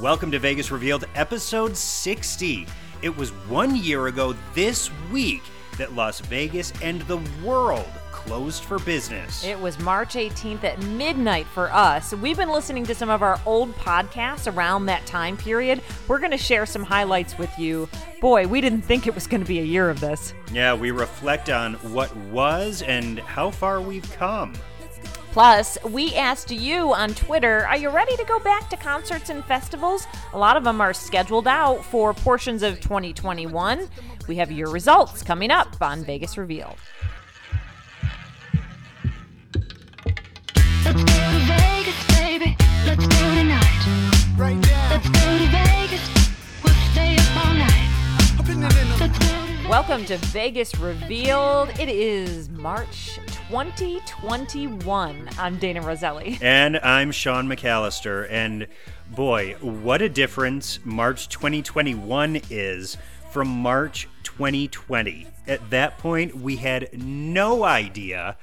Welcome to Vegas Revealed, episode 60. It was one year ago this week that Las Vegas and the world closed for business. It was March 18th at midnight for us. We've been listening to some of our old podcasts around that time period. We're going to share some highlights with you. Boy, we didn't think it was going to be a year of this. Yeah, we reflect on what was and how far we've come. Plus, we asked you on Twitter, are you ready to go back to concerts and festivals? A lot of them are scheduled out for portions of 2021. We have your results coming up on Vegas Revealed. Let's go to Vegas, baby. Let's go tonight. Right now. Let's go to Vegas. We'll stay up all night. Up in the Let's go to Vegas. Welcome to Vegas Revealed. It is March 2021. I'm Dana Roselli. And I'm Sean McAllister. And boy, what a difference March 2021 is from March 2020. At that point, we had no idea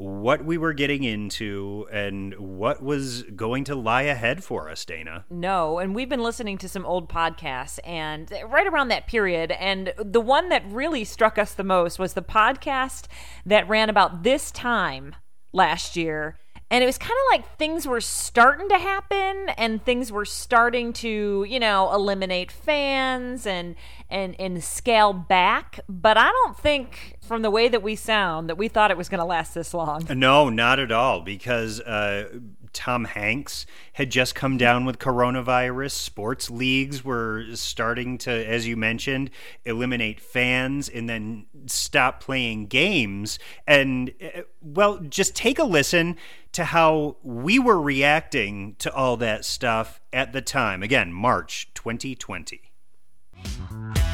what we were getting into and what was going to lie ahead for us, Dana. No, and we've been listening to some old podcasts and right around that period. And the one that really struck us the most was the podcast that ran about this time last year. And it was kind of like things were starting to happen and things were starting to, you know, eliminate fans and and and scale back. But I don't think from the way that we sound that we thought it was going to last this long. No, not at all, because uh, Tom Hanks had just come down with coronavirus. Sports leagues were starting to, as you mentioned, eliminate fans and then stop playing games. And, uh, well, just take a listen to how we were reacting to all that stuff at the time. Again, March 2020.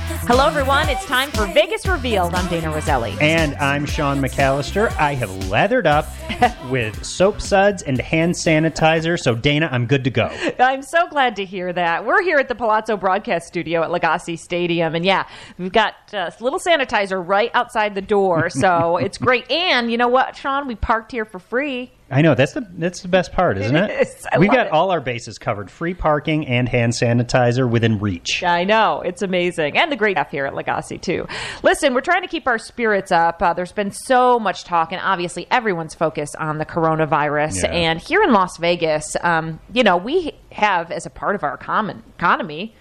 Hello, everyone. It's time for Vegas Revealed. I'm Dana Roselli. And I'm Sean McAllister. I have leathered up with soap suds and hand sanitizer. So, Dana, I'm good to go. I'm so glad to hear that. We're here at the Palazzo Broadcast Studio at Lagasse's Stadium. And yeah, we've got a little sanitizer right outside the door. So it's great. And you know what, Sean? We parked here for free. I know that's the that's the best part, isn't it? It is. We've got it. all our bases covered: free parking and hand sanitizer within reach. I know. It's amazing. And the great staff here at Lagasse's, too. Listen, we're trying to keep our spirits up. Uh, there's been so much talk, and obviously everyone's focused on the coronavirus. Yeah. And here in Las Vegas, um, you know, we have as a part of our common economy,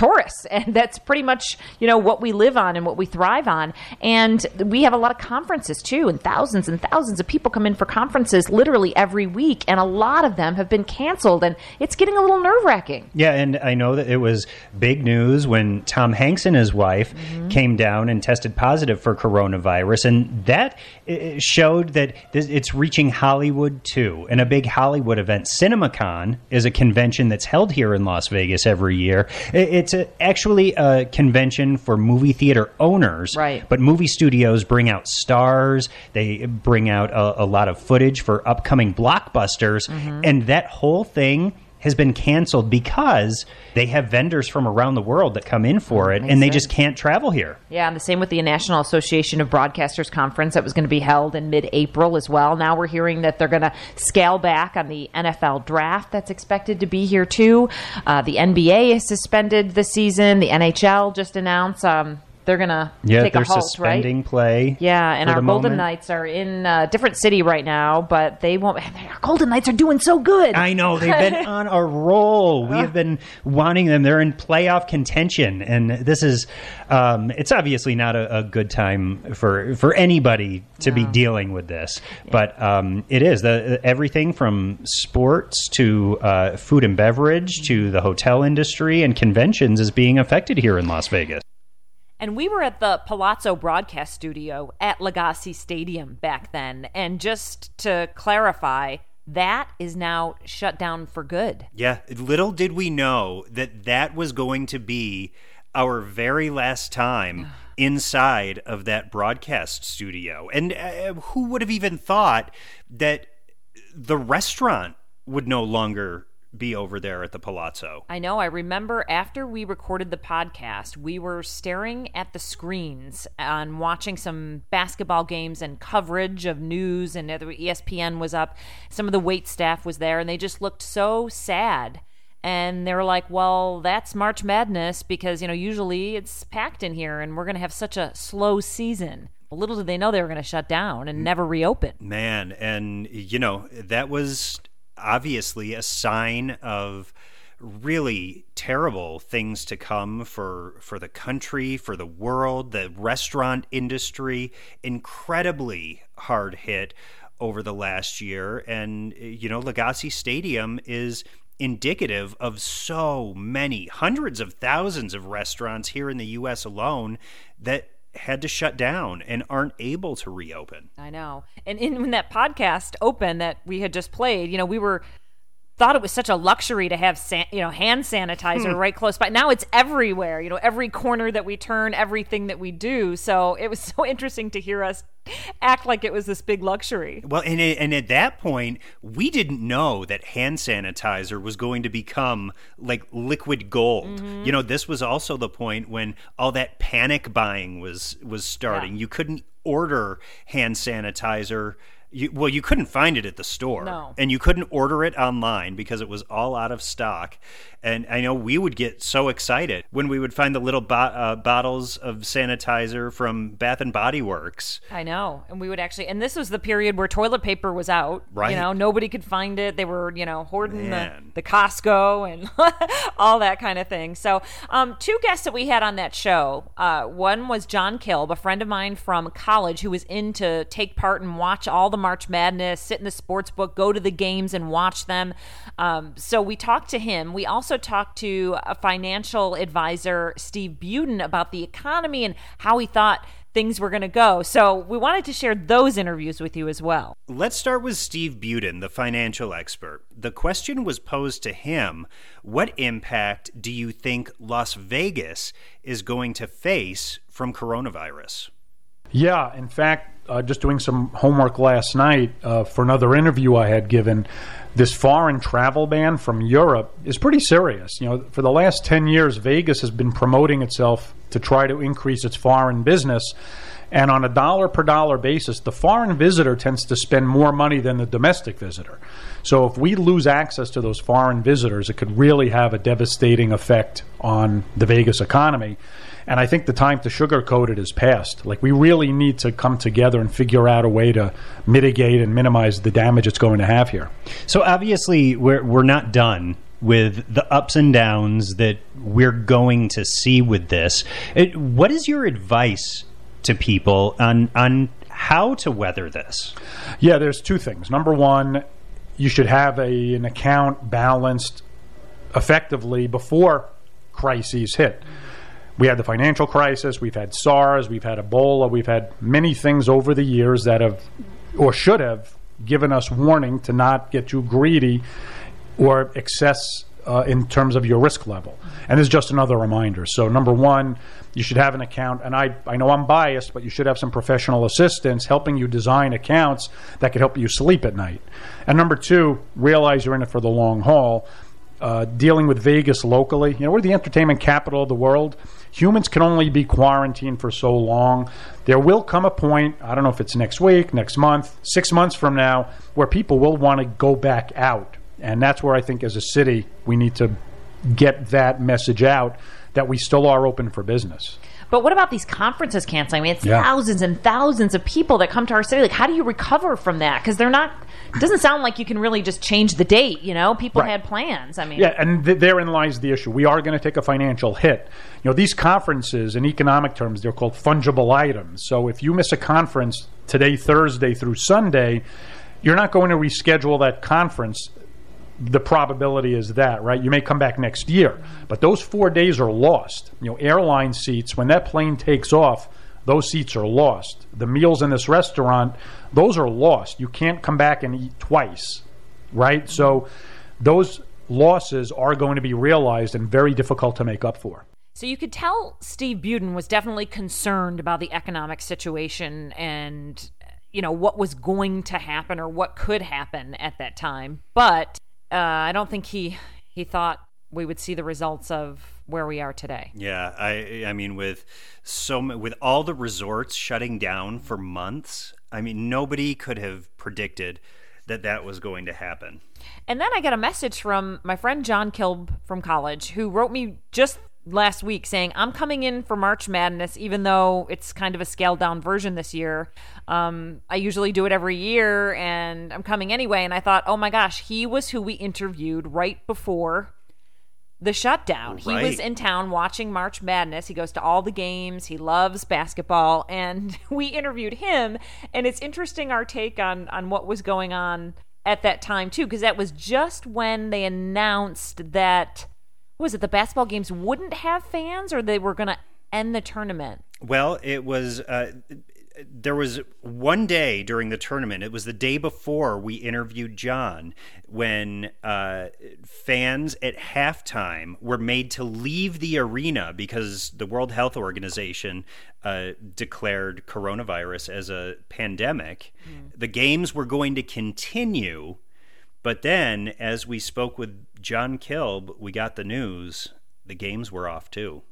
tourists and that's pretty much you know what we live on and what we thrive on and we have a lot of conferences too and thousands and thousands of people come in for conferences literally every week and a lot of them have been canceled and it's getting a little nerve-wracking Yeah, and I know that it was big news when Tom Hanks and his wife came down and tested positive for coronavirus, and that uh, showed that it's reaching Hollywood too. And a big Hollywood event, CinemaCon, is a convention that's held here in Las Vegas every year. I- It's a, actually a convention for movie theater owners, Right. But movie studios bring out stars. They bring out a, a lot of footage for upcoming blockbusters, mm-hmm. and that whole thing has been canceled because they have vendors from around the world that come in for it, and they just can't travel here. Yeah, and the same with the National Association of Broadcasters conference that was going to be held in mid-April as well. Now we're hearing that they're going to scale back on the NFL draft that's expected to be here too. Uh, the NBA has suspended the season. The NHL just announced um, they're going to Yeah, take they're a halt, suspending right? play. Yeah, and our the Golden moment. Knights are in a different city right now, but they won't. Our Golden Knights are doing so good. I know they've been on a roll. We have been wanting them. They're in playoff contention, and this is. Um, it's obviously not a, a good time for for anybody to be dealing with this, but um, it is the everything from sports to uh, food and beverage to the hotel industry and conventions is being affected here in Las Vegas. And we were at the Palazzo broadcast studio at Lagasse's Stadium back then. And just to clarify, that is now shut down for good. Yeah, little did we know that that was going to be our very last time inside of that broadcast studio. And uh, who would have even thought that the restaurant would no longer be over there at the Palazzo? I know. I remember after we recorded the podcast, we were staring at the screens and watching some basketball games and coverage of news, and ESPN was up. Some of the wait staff was there, and they just looked so sad And they were like, well, that's March Madness because, you know, usually it's packed in here and we're going to have such a slow season. Well, little did they know they were going to shut down and never reopen. Man, and you know, that was obviously a sign of really terrible things to come for for the country, for the world, the restaurant industry, incredibly hard hit over the last year. And you know, Lagasse's Stadium is indicative of so many hundreds of thousands of restaurants here in the US alone that had to shut down and aren't able to reopen. I know. And in when that podcast opened that we had just played, you know, we were thought it was such a luxury to have san- you know hand sanitizer hmm. right close by. Now it's everywhere. You know, every corner that we turn, everything that we do. So it was so interesting to hear us act like it was this big luxury. Well, and it, and at that point, we didn't know that hand sanitizer was going to become like liquid gold. Mm-hmm. You know, this was also the point when all that panic buying was was starting. Yeah. You couldn't order hand sanitizer. You, well, you couldn't find it at the store, No. and you couldn't order it online because it was all out of stock. And I know we would get so excited when we would find the little bo- uh, bottles of sanitizer from Bath and Body Works. I know. And we would actually, and this was the period where toilet paper was out. Right. You know, nobody could find it. They were, you know, hoarding the, the Costco and all that kind of thing. So, um, two guests that we had on that show. Uh, one was John Kilb, a friend of mine from college who was in to take part and watch all the March Madness, sit in the sports book, go to the games and watch them. Um, so we talked to him. We also talked to a financial advisor, Steve Buden, about the economy and how he thought things were going to go. So we wanted to share those interviews with you as well. Let's start with Steve Buden, the financial expert. The question was posed to him What impact do you think Las Vegas is going to face from coronavirus? Yeah, in fact, uh, just doing some homework last night uh, for another interview I had given, this foreign travel ban from Europe is pretty serious. You know, for the last 10 years, Vegas has been promoting itself to try to increase its foreign business. And on a dollar per dollar basis, the foreign visitor tends to spend more money than the domestic visitor. So if we lose access to those foreign visitors, it could really have a devastating effect on the Vegas economy. And I think the time to sugarcoat it is past. Like, we really need to come together and figure out a way to mitigate and minimize the damage it's going to have here. So obviously, we're we're not done with the ups and downs that we're going to see with this. It, what is your advice to people on on how to weather this? Yeah, there's two things. Number one, you should have a, an account balanced effectively before crises hit. We had the financial crisis, we've had SARS, we've had Ebola, we've had many things over the years that have, or should have, given us warning to not get too greedy or excess uh, in terms of your risk level. And this is just another reminder. So, number one, you should have an account, and I, I know I'm biased, but you should have some professional assistance helping you design accounts that could help you sleep at night. And number two, realize you're in it for the long haul. Uh, dealing with Vegas locally, you know, we're the entertainment capital of the world. Humans can only be quarantined for so long. There will come a point, I don't know if it's next week, next month, six months from now, where people will want to go back out. And that's where I think as a city, we need to get that message out that we still are open for business. But what about these conferences canceling? I mean, it's Yeah. thousands and thousands of people that come to our city. Like, how do you recover from that? Because they're not. It doesn't sound like you can really just change the date. You know, people Right. had plans. I mean, Yeah, and th- therein lies the issue. We are going to take a financial hit. You know, these conferences, in economic terms, they're called fungible items. So if you miss a conference today, Thursday through Sunday, you're not going to reschedule that conference. The probability is that, right? You may come back next year, but those four days are lost. You know, airline seats, when that plane takes off, those seats are lost. The meals in this restaurant, those are lost. You can't come back and eat twice right? So those losses are going to be realized and very difficult to make up for. So you could tell Steve Buden was definitely concerned about the economic situation and you know what was going to happen or what could happen at that time. But uh, I don't think he he thought we would see the results of where we are today. Yeah, I I mean with so with all the resorts shutting down for months, I mean nobody could have predicted that that was going to happen. And then I got a message from my friend John Kilb from college who wrote me just last week saying, I'm coming in for March Madness, even though it's kind of a scaled down version this year. Um, I usually do it every year and I'm coming anyway. And I thought, oh my gosh, he was who we interviewed right before the shutdown. He was in town watching March Madness. He goes to all the games. He loves basketball, and we interviewed him. And it's interesting our take on on what was going on at that time too, because that was just when they announced that was it the basketball games wouldn't have fans, or they were going to end the tournament. Well, it was. Uh, there was one day during the tournament. It was the day before we interviewed John when uh, fans at halftime were made to leave the arena because the World Health Organization uh, declared coronavirus as a pandemic. The games were going to continue, but then, as we spoke with John Kilb, we got the news the games were off too.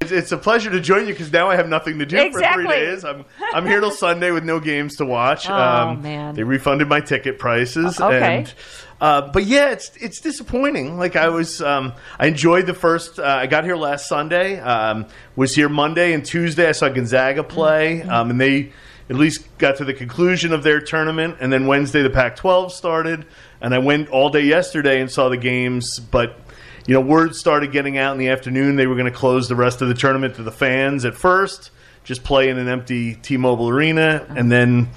It's, it's a pleasure to join you because now I have nothing to do Exactly. for three days. I'm I'm here till Sunday with no games to watch. Oh, man. They refunded my ticket prices. Okay. And, uh, but yeah, it's it's disappointing. Like I was, um, I enjoyed the first. Uh, I got here last Sunday. Um, was here Monday and Tuesday. I saw Gonzaga play, Mm-hmm. um, and they at least got to the conclusion of their tournament. And then Wednesday, the Pac-12 started, and I went all day yesterday and saw the games, but you know, word started getting out in the afternoon. They were going to close the rest of the tournament to the fans at first, just play in an empty T-Mobile Arena, and then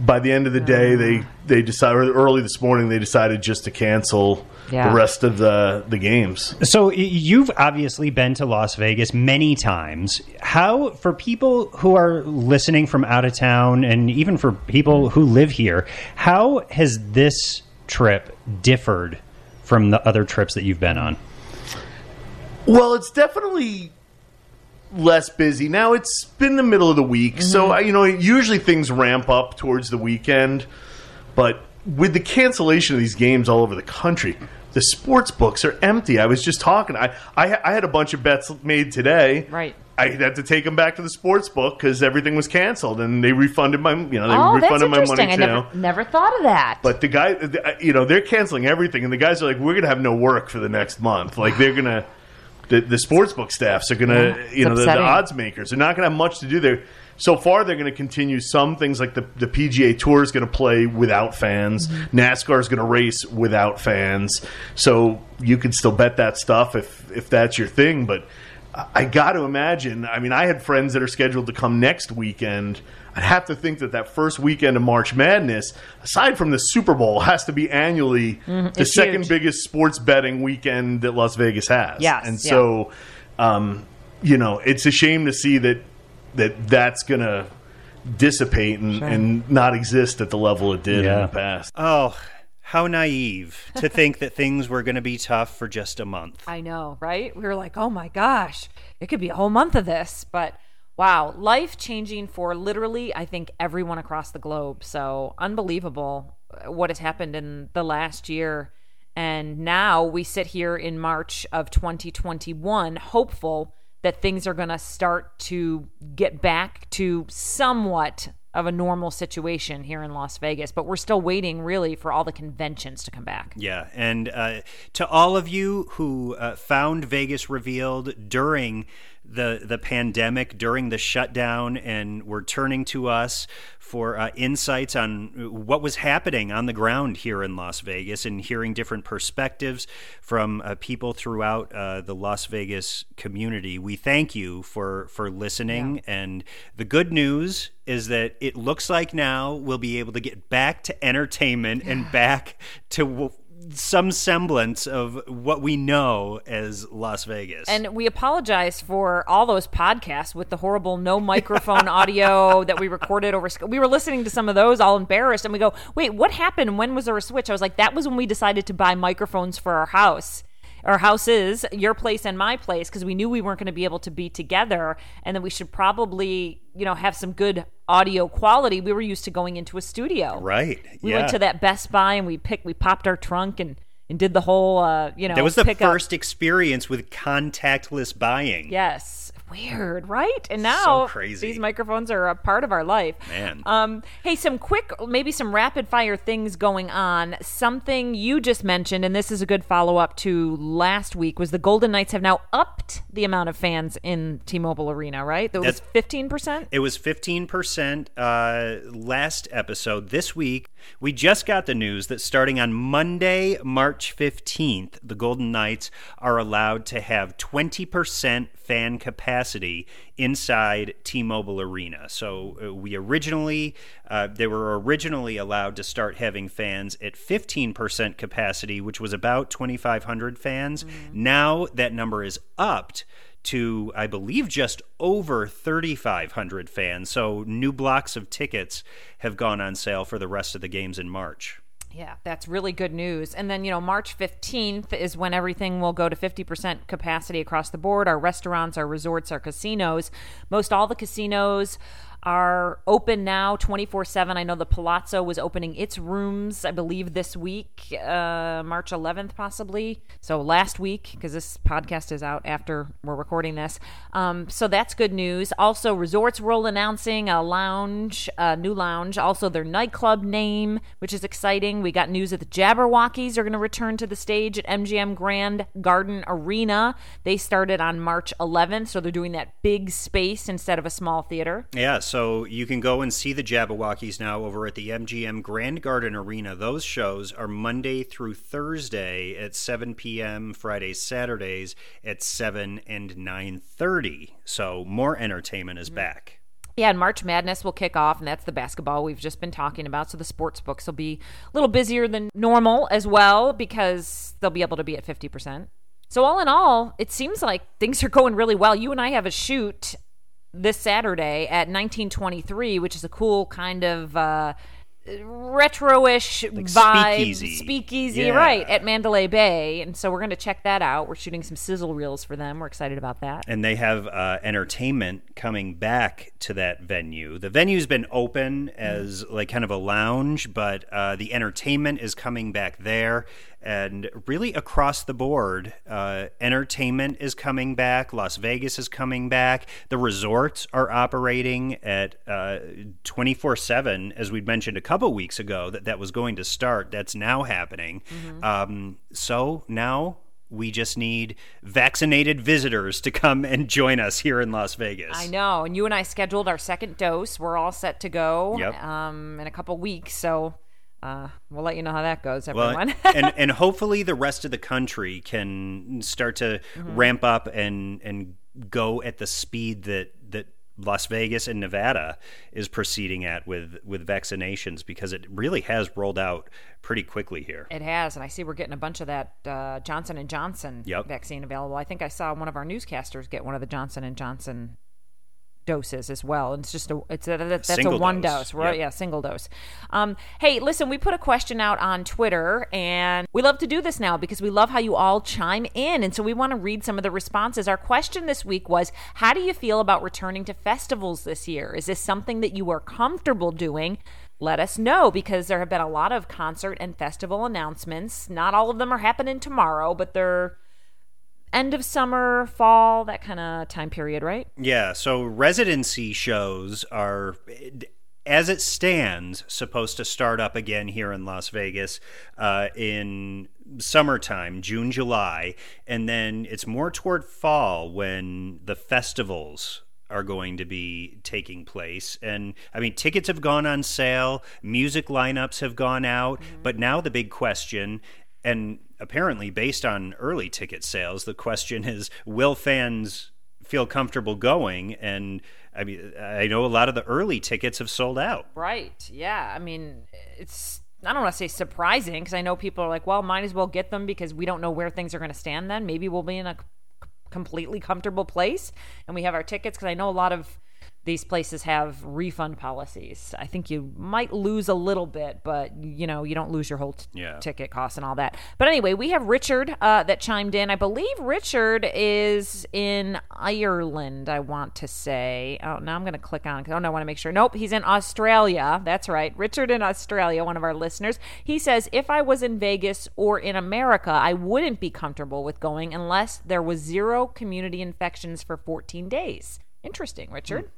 by the end of the day, ah. they they decided early this morning they decided just to cancel Yeah. the rest of the the games. So you've obviously been to Las Vegas many times. How for people who are listening from out of town and even for people who live here, how has this trip differed from the other trips that you've been on? Well, it's definitely less busy now. It's been the middle of the week, so uh, you know usually things ramp up towards the weekend. But with the cancellation of these games all over the country, the sports books are empty. I was just talking. I I, I had a bunch of bets made today. Right. I had to take them back to the sports book because everything was canceled, and they refunded my you know they oh, that's refunded my money I too. never never thought of that. But the guy, the- you know, they're canceling everything, and the guys are like, "We're gonna have no work for the next month." Like they're gonna, the, the sports book staffs are gonna, Yeah, you know, the, the odds makers are not gonna have much to do there. So far, they're going to continue some things like the, the PGA Tour is going to play without fans. Mm-hmm. NASCAR is going to race without fans. So you can still bet that stuff if if that's your thing. But I- I got to imagine. I mean, I had friends that are scheduled to come next weekend. I'd have to think that that first weekend of March Madness, aside from the Super Bowl, has to be annually the Mm-hmm. it's second huge. biggest sports betting weekend that Las Vegas has. Yes, and yeah. so, um, you know, it's a shame to see that that that's going to dissipate and, and not exist at the level it did in the past. Oh, how naive to think that things were going to be tough for just a month. I know, right? We were like, oh my gosh, it could be a whole month of this. But wow, life changing for literally, I think, everyone across the globe. So unbelievable uh, what has happened in the last year. And now we sit here in March of 2021, hopeful that things are going to start to get back to somewhat of a normal situation here in Las Vegas. But we're still waiting, really, for all the conventions to come back. Yeah, and uh, to all of you who uh, found Vegas revealed during the the pandemic, during the shutdown, and were turning to us for uh, insights on what was happening on the ground here in Las Vegas, and hearing different perspectives from uh, people throughout uh, the Las Vegas community. We thank you for for listening, and the good news is that it looks like now we'll be able to get back to entertainment and back to w- some semblance of what we know as Las Vegas. And we apologize for all those podcasts with the horrible no microphone audio that we recorded over. We were listening to some of those, all embarrassed, and we go, "Wait, what happened? When was there a switch?" I was like, "That was when we decided to buy microphones for our house." Our houses, your place and my place, because we knew we weren't going to be able to be together, and that we should probably, you know, have some good audio quality. We were used to going into a studio, right. We yeah. went to that Best Buy and we picked, we popped our trunk and and did the whole, uh, you know, That was the pick up- first experience with contactless buying. Yes, weird, right? And now crazy. these microphones are a part of our life. Man. Um, hey, some quick, maybe some rapid fire things going on. Something you just mentioned, and this is a good follow up to last week, was the Golden Knights have now upped the amount of fans in T-Mobile Arena. Right? That was That's- fifteen percent. It was 15% uh, last episode. This week, we just got the news that starting on Monday, March 15th, the Golden Knights are allowed to have 20% fan capacity inside T Mobile Arena. So uh, we originally, uh, they were originally allowed to start having fans at 15% capacity, which was about 2,500 fans. Now that number is upped to, I believe, just over 3,500 fans. So new blocks of tickets have gone on sale for the rest of the games in March. Yeah, that's really good news. And then, you know, March 15th is when everything will go to 50% capacity across the board. Our restaurants, our resorts, our casinos. Most all the casinos are open now 24 7. I know the Palazzo was opening its rooms, I believe, this week, uh, March 11th, possibly. So last week, because this podcast is out after we're recording this. Um, so that's good news. Also, Resorts World announcing a lounge, a new lounge. Also, their nightclub name, which is exciting. We got news that the Jabbawockeez are going to return to the stage at MGM Grand Garden Arena. They started on March 11th, so they're doing that big space instead of a small theater. Yeah, so you can go and see the Jabbawockeez now over at the MGM Grand Garden Arena. Those shows are Monday through Thursday at 7 p.m., Fridays, Saturdays at 7 and 9.30. So more entertainment is mm. back. Yeah, and March Madness will kick off, and that's the basketball we've just been talking about. So the sports books will be a little busier than normal as well because they'll be able to be at 50%. So, all in all, it seems like things are going really well. You and I have a shoot this Saturday at 1923, which is a cool kind of uh, retro-ish vibe, speakeasy. speakeasy, Yeah. right at Mandalay Bay, and so we're going to check that out. We're shooting some sizzle reels for them. We're excited about that. and they have uh, entertainment coming back to that venue. The venue's been open as like kind of a lounge, but uh, the entertainment is coming back there. And really across the board, uh, entertainment is coming back. Las Vegas is coming back. The resorts are operating at twenty four seven, as we mentioned a couple weeks ago. That that was going to start. That's now happening. Um, so now we just need vaccinated visitors to come and join us here in Las Vegas. I know. And you and I scheduled our second dose. We're all set to go Yep. um, in a couple weeks. So uh, we'll let you know how that goes, Well, everyone. and and hopefully the rest of the country can start to Mm-hmm. ramp up and and go at the speed that that Las Vegas and Nevada is proceeding at with with vaccinations because it really has rolled out pretty quickly here. it has, and I see we're getting a bunch of that uh, Johnson and Johnson Yep. vaccine available. I think I saw one of our newscasters get one of the Johnson and Johnson doses as well. And it's just a it's a that's Single a one dose. dose, right? Yep. yeah single dose. Um hey listen we put a question out on twitter and we love to do this now because we love how you all chime in. And so we want to read some of the responses. Our question this week was how do you feel about returning to festivals this year? Is this something that you are comfortable doing? Let us know because there have been a lot of concert and festival announcements. Not all of them are happening tomorrow but they're end of summer fall that kind of time period right Yeah, so residency shows are, as it stands, supposed to start up again here in Las Vegas uh, in summertime, June, July, and then it's more toward fall when the festivals are going to be taking place. And I mean, tickets have gone on sale, music lineups have gone out, but now the big question, and apparently based on early ticket sales, the question is will fans feel comfortable going? And I mean, I know a lot of the early tickets have sold out. Right. Yeah. I mean, it's I don't want to say surprising because I know people are like, well, might as well get them because we don't know where things are going to stand. Then maybe we'll be in a completely comfortable place and we have our tickets because I know a lot of these places have refund policies. I think you might lose a little bit, but you know you don't lose your whole t- Yeah. ticket costs and all that. But anyway, we have Richard uh, that chimed in. I believe Richard is in Ireland. I want to say. Oh, now I'm going to click on. Oh no, I want to make sure. Nope, he's in Australia. That's right, Richard in Australia. One of our listeners. He says if I was in Vegas or in America, I wouldn't be comfortable with going unless there was zero community infections for 14 days. Interesting, Richard.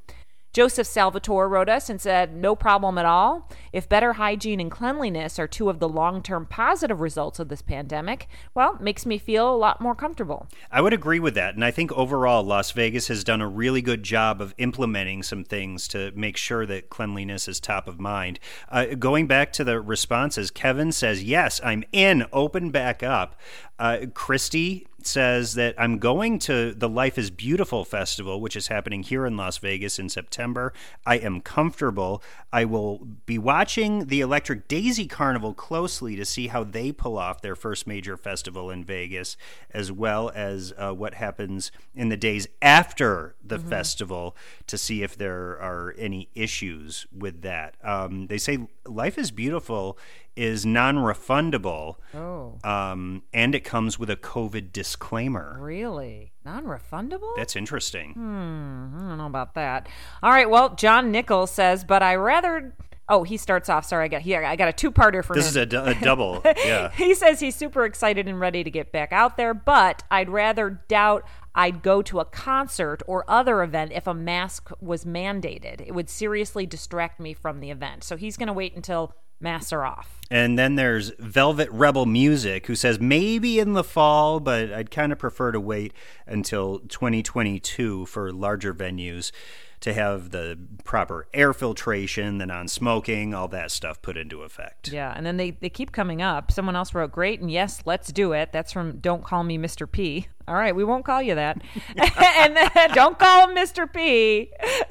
Joseph Salvatore wrote us and said, No problem at all. If better hygiene and cleanliness are two of the long term positive results of this pandemic, well, it makes me feel a lot more comfortable. I would agree with that. And I think overall, Las Vegas has done a really good job of implementing some things to make sure that cleanliness is top of mind. Uh, going back to the responses, Kevin says, Yes, I'm in, open back up. Uh, Christy says that I'm going to the Life is Beautiful festival, which is happening here in Las Vegas in September. I am comfortable. I will be watching the Electric Daisy Carnival closely to see how they pull off their first major festival in Vegas, as well as uh, what happens in the days after the festival to see if there are any issues with that. Um, they say Life is Beautiful is non refundable. Oh. Um, and it comes with a COVID disclaimer. Really? Non refundable? That's interesting. I don't know about that. All right, well, John Nichols says, but I rather. Oh, he starts off. Sorry, I got here. I got a two parter for This him. is a, a double. Yeah. he says he's super excited and ready to get back out there, but I'd rather doubt I'd go to a concert or other event if a mask was mandated. It would seriously distract me from the event. So he's going to wait until masks are off. And then there's Velvet Rebel Music, who says maybe in the fall, but I'd kind of prefer to wait until 2022 for larger venues to have the proper air filtration, the non smoking, all that stuff put into effect. Yeah, and then they, they keep coming up. Someone else wrote, Great, and yes, let's do it. That's from Don't Call Me Mr. P. All right, we won't call you that. and then don't call him Mr. P.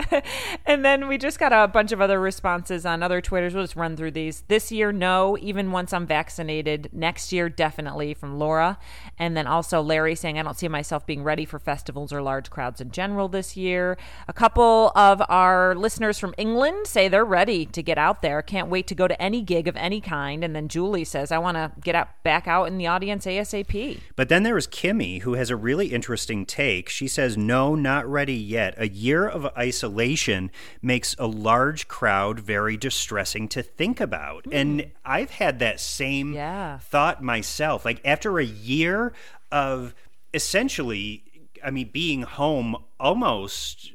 and then we just got a bunch of other responses on other Twitters. We'll just run through these. This year, no, even once I'm vaccinated. Next year, definitely, from Laura. And then also Larry saying, I don't see myself being ready for festivals or large crowds in general this year. A couple of our listeners from England say they're ready to get out there. Can't wait to go to any gig of any kind. And then Julie says, I want to get out, back out in the audience ASAP. But then there was Kimmy, who has a really interesting take. She says, No, not ready yet. A year of isolation makes a large crowd very distressing to think about. Hmm. And I've had that same Yeah. thought myself. Like, after a year of essentially, I mean, being home almost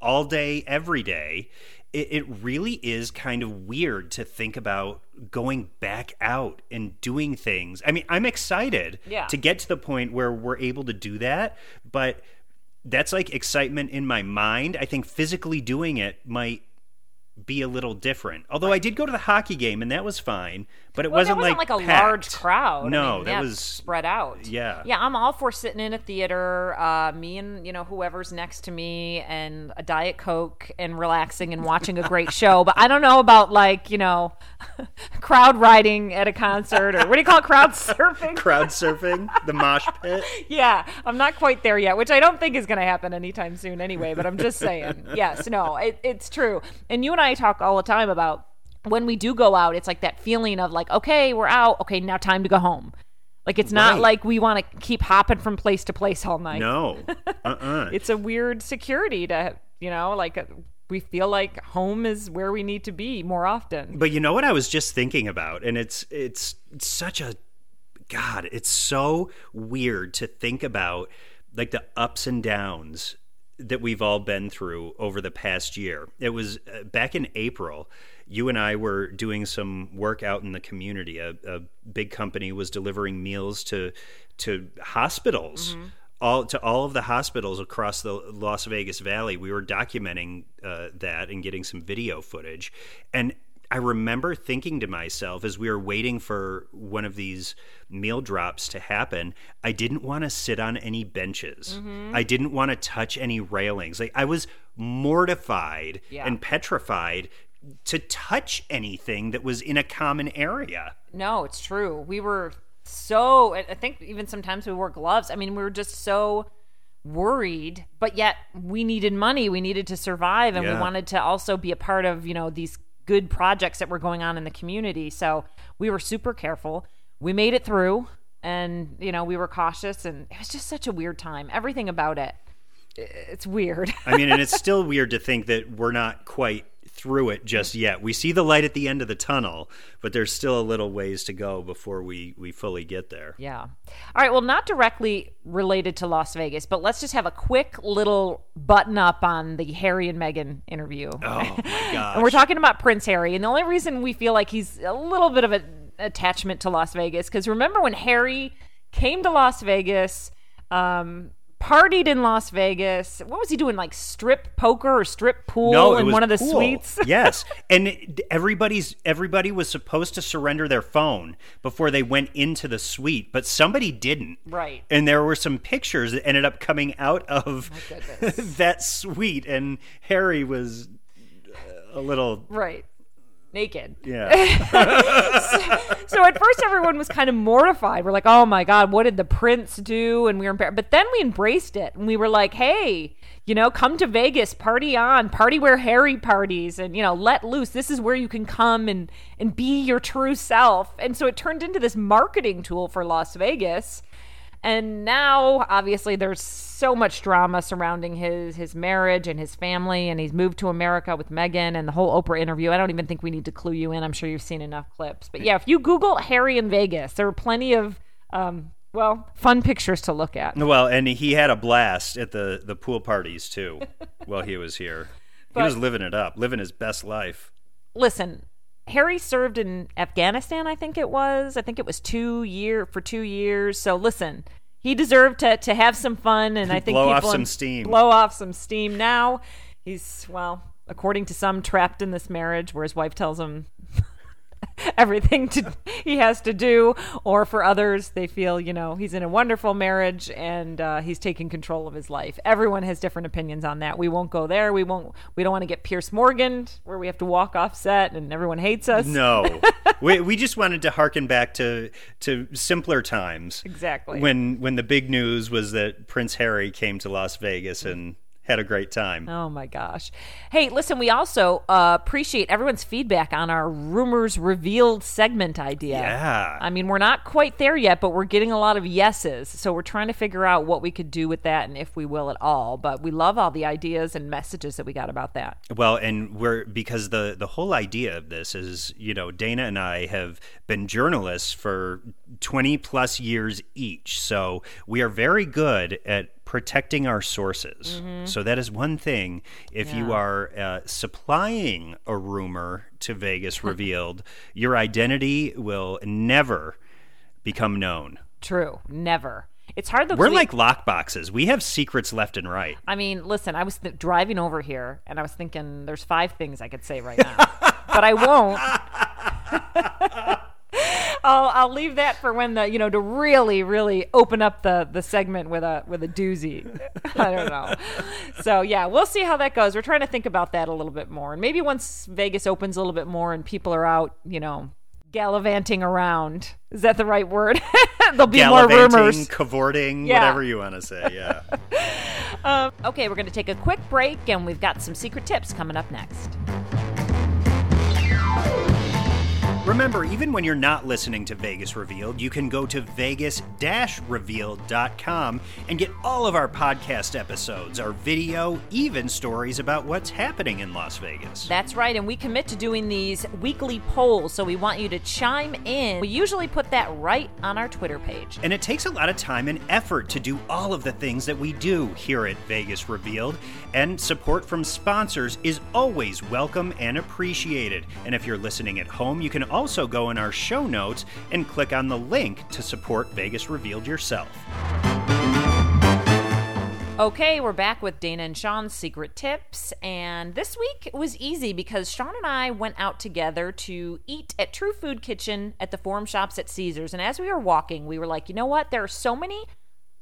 all day, every day. It, it really is kind of weird to think about going back out and doing things. I mean, I'm excited Yeah. to get to the point where we're able to do that, but that's like excitement in my mind. I think physically doing it might be a little different. Although I did go to the hockey game and that was fine, but it Well, wasn't, wasn't like, a packed. large crowd. I No, mean, that was spread out. yeah. yeah. I'm all for sitting in a theater, uh, me and you know whoever's next to me, and a diet coke, and relaxing and watching a great show. But I don't know about like you know, crowd riding at a concert or what do you call it, crowd surfing? crowd surfing, the mosh pit. yeah, I'm not quite there yet, which I don't think is going to happen anytime soon anyway, but I'm just saying. yes, no, it, it's true. And you and I talk all the time about when we do go out, it's like that feeling of like, okay, we're out. Okay, now time to go home. Like it's not Right. like we want to keep hopping from place to place all night. No. Uh-uh. It's a weird security to, you know, like uh, we feel like home is where we need to be more often. But you know what I was just thinking about, and it's it's such a God, it's so weird to think about like the ups and downs that we've all been through over the past year. It was uh, back in April, you and I were doing some work out in the community. A, a big company was delivering meals to to hospitals. All, to all of the hospitals across the Las Vegas Valley, we were documenting uh, that and getting some video footage. And I remember thinking to myself as we were waiting for one of these meal drops to happen, I didn't want to sit on any benches. I didn't want to touch any railings. Like I was mortified Yeah. and petrified to touch anything that was in a common area. No, it's true. We were so. I think even sometimes we wore gloves. I mean, we were just so worried, but yet we needed money. We needed to survive, and we wanted to also be a part of you know these good projects that were going on in the community. So we were super careful. We made it through, and you know we were cautious, and it was just such a weird time. Everything about it, it's weird. I mean, and it's still weird to think that we're not quite through it just yet. We see the light at the end of the tunnel, but there's still a little ways to go before we we fully get there. Yeah. All right. Well, not directly related to Las Vegas, but let's just have a quick little button up on the Harry and Meghan interview. Oh my gosh. and we're talking about Prince Harry. And the only reason we feel like he's a little bit of an attachment to Las Vegas, because remember when Harry came to Las Vegas, um, partied in Las Vegas. What was he doing? Like strip poker or strip pool no, in one of the pool. suites? yes, and it- everybody's everybody was supposed to surrender their phone before they went into the suite, but somebody didn't. Right. And there were some pictures that ended up coming out of that suite, and Harry was uh, a little Right. Naked. yeah. so at first everyone was kind of mortified. We're like, "Oh my god, what did the prince do?" And we were embarrassed. But then we embraced it and we were like, "Hey, you know, come to Vegas, party on, party where Harry parties, and you know, let loose. This is where you can come and and be your true self." And so it turned into this marketing tool for Las Vegas. And now, obviously, there's so much drama surrounding his his marriage and his family, and he's moved to America with Meghan and the whole Oprah interview. I don't even think we need to clue you in. I'm sure you've seen enough clips. But yeah, if you Google Harry in Vegas, there are plenty of um, well, fun pictures to look at. Well, and he had a blast at the the pool parties too while he was here. he was living it up, living his best life. Listen, Harry served in Afghanistan, I think it was. I think it was two year for two years. So listen, he deserved to to have some fun, and I think Blow off some steam. Blow off some steam. Now he's well, according to some, trapped in this marriage where his wife tells him. everything to he has to do or for others they feel you know he's in a wonderful marriage and uh, he's taking control of his life. Everyone has different opinions on that. We won't go there. We won't we don't want to get Piers Morgan where we have to walk off set and everyone hates us. No, we we just wanted to harken back to to simpler times. Exactly. when when the big news was that Prince Harry came to Las Vegas and had a great time. Oh my gosh. Hey, listen, we also uh, appreciate everyone's feedback on our rumors revealed segment idea. Yeah. I mean, we're not quite there yet, but we're getting a lot of yeses. So we're trying to figure out what we could do with that and if we will at all. But we love all the ideas and messages that we got about that. Well, and we're because the the whole idea of this is, you know, Dana and I have been journalists for 20 plus years each. So we are very good at protecting our sources. So that is one thing. If you are uh, supplying a rumor to Vegas Revealed, your identity will never become known. True. Never. It's hard though. We're we- like lockboxes. We have secrets left and right. I mean, listen, I was th- driving over here and I was thinking there's five things I could say right now, but I won't. I'll I'll leave that for when the you know to really really open up the the segment with a with a doozy. I don't know. So yeah, we'll see how that goes. We're trying to think about that a little bit more, and maybe once Vegas opens a little bit more and people are out, you know, gallivanting around. Is that the right word? There'll be more Gallivanting, rumors. cavorting, Yeah. whatever you want to say. Yeah. Um, okay, we're going to take a quick break, and we've got some secret tips coming up next. Remember, even when you're not listening to Vegas Revealed, you can go to vegas-revealed.com and get all of our podcast episodes, our video, even stories about what's happening in Las Vegas. That's right, and we commit to doing these weekly polls, so we want you to chime in. We usually put that right on our Twitter page. And it takes a lot of time and effort to do all of the things that we do here at Vegas Revealed, and support from sponsors is always welcome and appreciated. And if you're listening at home, you can also go in our show notes and click on the link to support Vegas Revealed yourself. Okay, we're back with Dana and Sean's secret tips, and this week was easy because Sean and I went out together to eat at True Food Kitchen at the Forum Shops at Caesars. And as we were walking, we were like, you know what? There are so many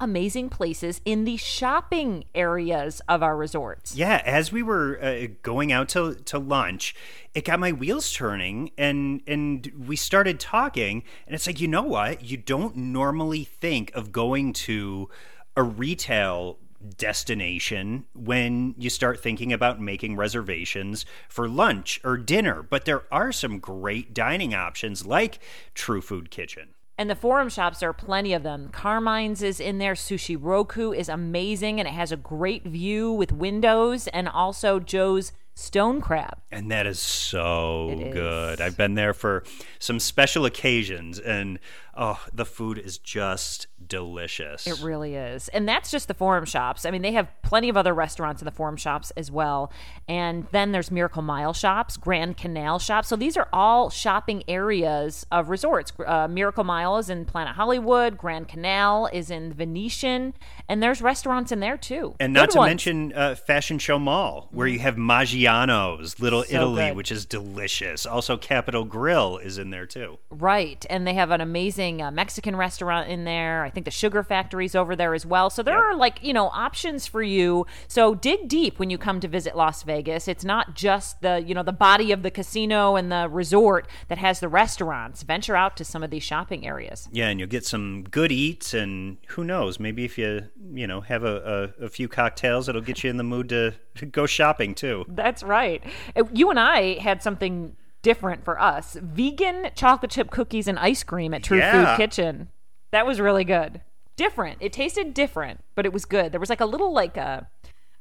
amazing places in the shopping areas of our resorts. Yeah, as we were uh, going out to to lunch, it got my wheels turning, and and we started talking, and it's like you know what? You don't normally think of going to a retail destination when you start thinking about making reservations for lunch or dinner. But there are some great dining options like True Food Kitchen. And the forum shops, there are plenty of them. Carmine's is in there. Sushi Roku is amazing and it has a great view with windows and also Joe's Stone Crab. And that is so is. good. I've been there for some special occasions, and oh, the food is just delicious. It really is. And that's just the forum shops. I mean, they have plenty of other restaurants in the forum shops as well. And then there's Miracle Mile shops, Grand Canal shops. So these are all shopping areas of resorts. Uh, Miracle Mile is in Planet Hollywood, Grand Canal is in Venetian, and there's restaurants in there too. and not Good to ones. mention uh, Fashion Show Mall, where you have Maggiano's, Little So Italy, good. which is delicious. Also, Capital Grille is in there too. Right. And they have an amazing uh, Mexican restaurant in there. I think the Sugar Factory's over there as well. So there are like, you know, options for you. So dig deep when you come to visit Las Vegas. It's not just the, you know, the body of the casino and the resort that has the restaurants. Venture out to some of these shopping areas. Yeah, and you'll get some good eats, and who knows, maybe if you you know have a, a, a few cocktails, it'll get you in the mood to go shopping too. That's right. Uh, You and I had something different for us. Vegan chocolate chip cookies and ice cream at True Yeah. Food Kitchen. That was really good. Different. It tasted different, but it was good. There was like a little like a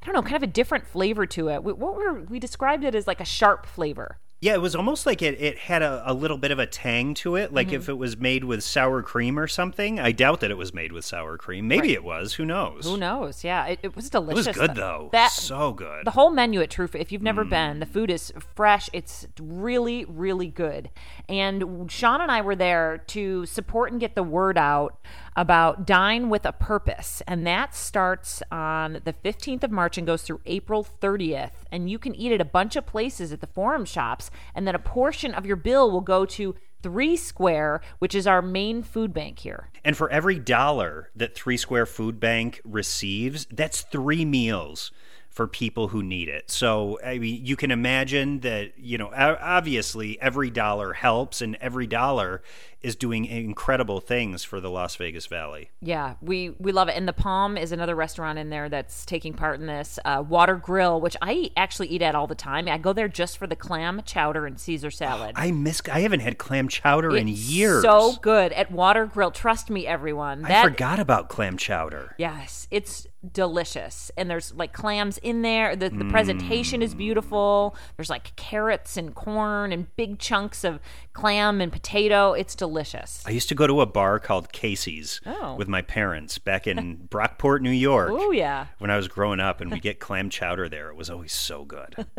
I don't know, kind of a different flavor to it. We, what were we described it as like a sharp flavor. Yeah, it was almost like it, it had a, a little bit of a tang to it, like Mm-hmm. if it was made with sour cream or something. I doubt that it was made with sour cream. Maybe it was. Who knows? Who knows? Yeah, it, it was It was good though. That so good. The whole menu at True Food, if you've never been, the food is fresh. It's really, really good. And Sean and I were there to support and get the word out about Dine with a Purpose. And that starts on the 15th of March and goes through April 30th. And you can eat at a bunch of places at the forum shops. And then a portion of your bill will go to Three Square, which is our main food bank here. And for every dollar that Three Square Food Bank receives, that's three meals for people who need it. So, I mean, you can imagine that, you know, obviously every dollar helps and every dollar is doing incredible things for the Las Vegas Valley. Yeah, we we love it. And the Palm is another restaurant in there that's taking part in this. Uh, Water Grill, which I actually eat at all the time. I go there just for the clam chowder and Caesar salad. I miss I haven't had clam chowder in years. So good at Water Grill. Trust me, everyone. I forgot about clam chowder. Yes, it's delicious. And there's like clams in there. The, the presentation is mm. beautiful. There's like carrots and corn and big chunks of clam and potato. It's delicious. I used to go to a bar called Casey's Oh. with my parents back in Brockport, New York. Oh, yeah. When I was growing up and we get clam chowder there, it was always so good.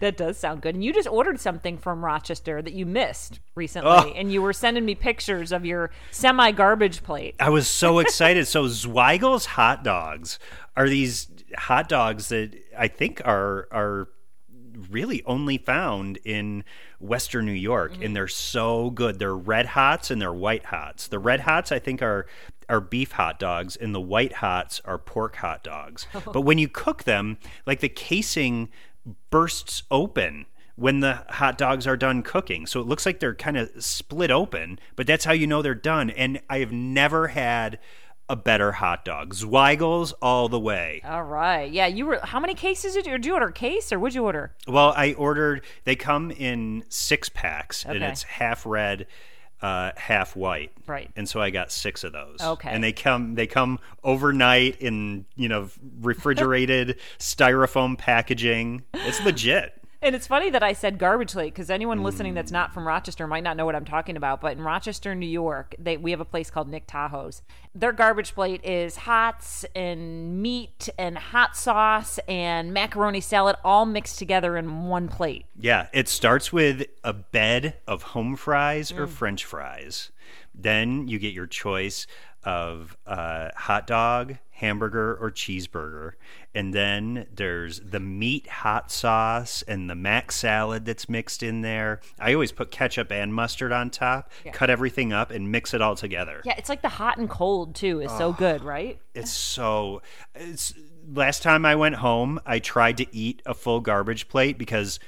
That does sound good. And you just ordered something from Rochester that you missed recently, Oh. and you were sending me pictures of your semi garbage plate. I was so excited. So Zweigle's hot dogs are these hot dogs that I think are are really only found in Western New York, and mm-hmm. they're so good. They're red hots and they're white hots. The red hots I think are are beef hot dogs, and the white hots are pork hot dogs. but when you cook them, like the casing bursts open when the hot dogs are done cooking. So it looks like they're kind of split open, but that's how you know they're done. And I have never had a better hot dog. Zweigle's all the way. All right. Yeah, you were. How many cases did you, did you order? A case or would you order? Well, I ordered, they come in six packs, and it's half red. Uh, half white, Right. And so I got six of those. Okay. and they come they come overnight in you know refrigerated styrofoam packaging. It's legit. And it's funny that I said garbage plate because anyone listening that's Mm. not from Rochester might not know what I'm talking about. But in Rochester, New York, they, we have a place called Nick Tahou's. Their garbage plate is hots and meat and hot sauce and macaroni salad all mixed together in one plate. Yeah, it starts with a bed of home fries or French fries. Then you get your choice of uh, hot dog, hamburger, or cheeseburger. And then there's the meat hot sauce and the mac salad that's mixed in there. I always put ketchup and mustard on top, cut everything up, and mix it all together. Yeah, it's like the hot and cold too is so good, right? It's so. It's last time I went home, I tried to eat a full garbage plate because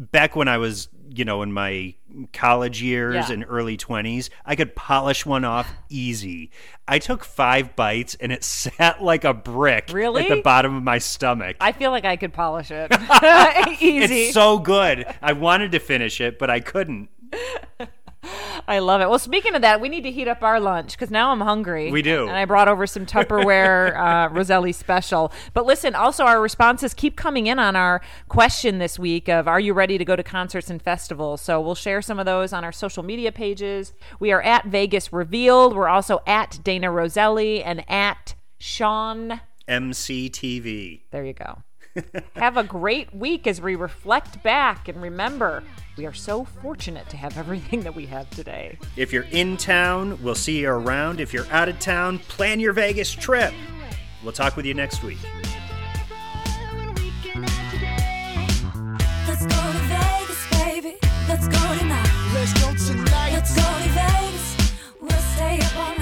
back when I was, you know, in my college years Yeah. and early 20s, I could polish one off easy. I took five bites and it sat like a brick Really? at the bottom of my stomach. I feel like I could polish it. Easy. it's so good. I wanted to finish it, but I couldn't. I love it. Well, speaking of that, we need to heat up our lunch because now I'm hungry. We do. And I brought over some Tupperware uh, Roselli special. But listen, also our responses keep coming in on our question this week of Are you ready to go to concerts and festivals? So we'll share some of those on our social media pages. We are at Vegas Revealed. We're also at Dana Roselli and at Sean. MCTV. There you go have a great week as we reflect back and remember we are so fortunate to have everything that we have today. If you're in town, we'll see you around. If you're out of town, plan your Vegas trip. We'll talk with you next week. Let's go tonight. Let's go to Vegas. We'll stay up all night.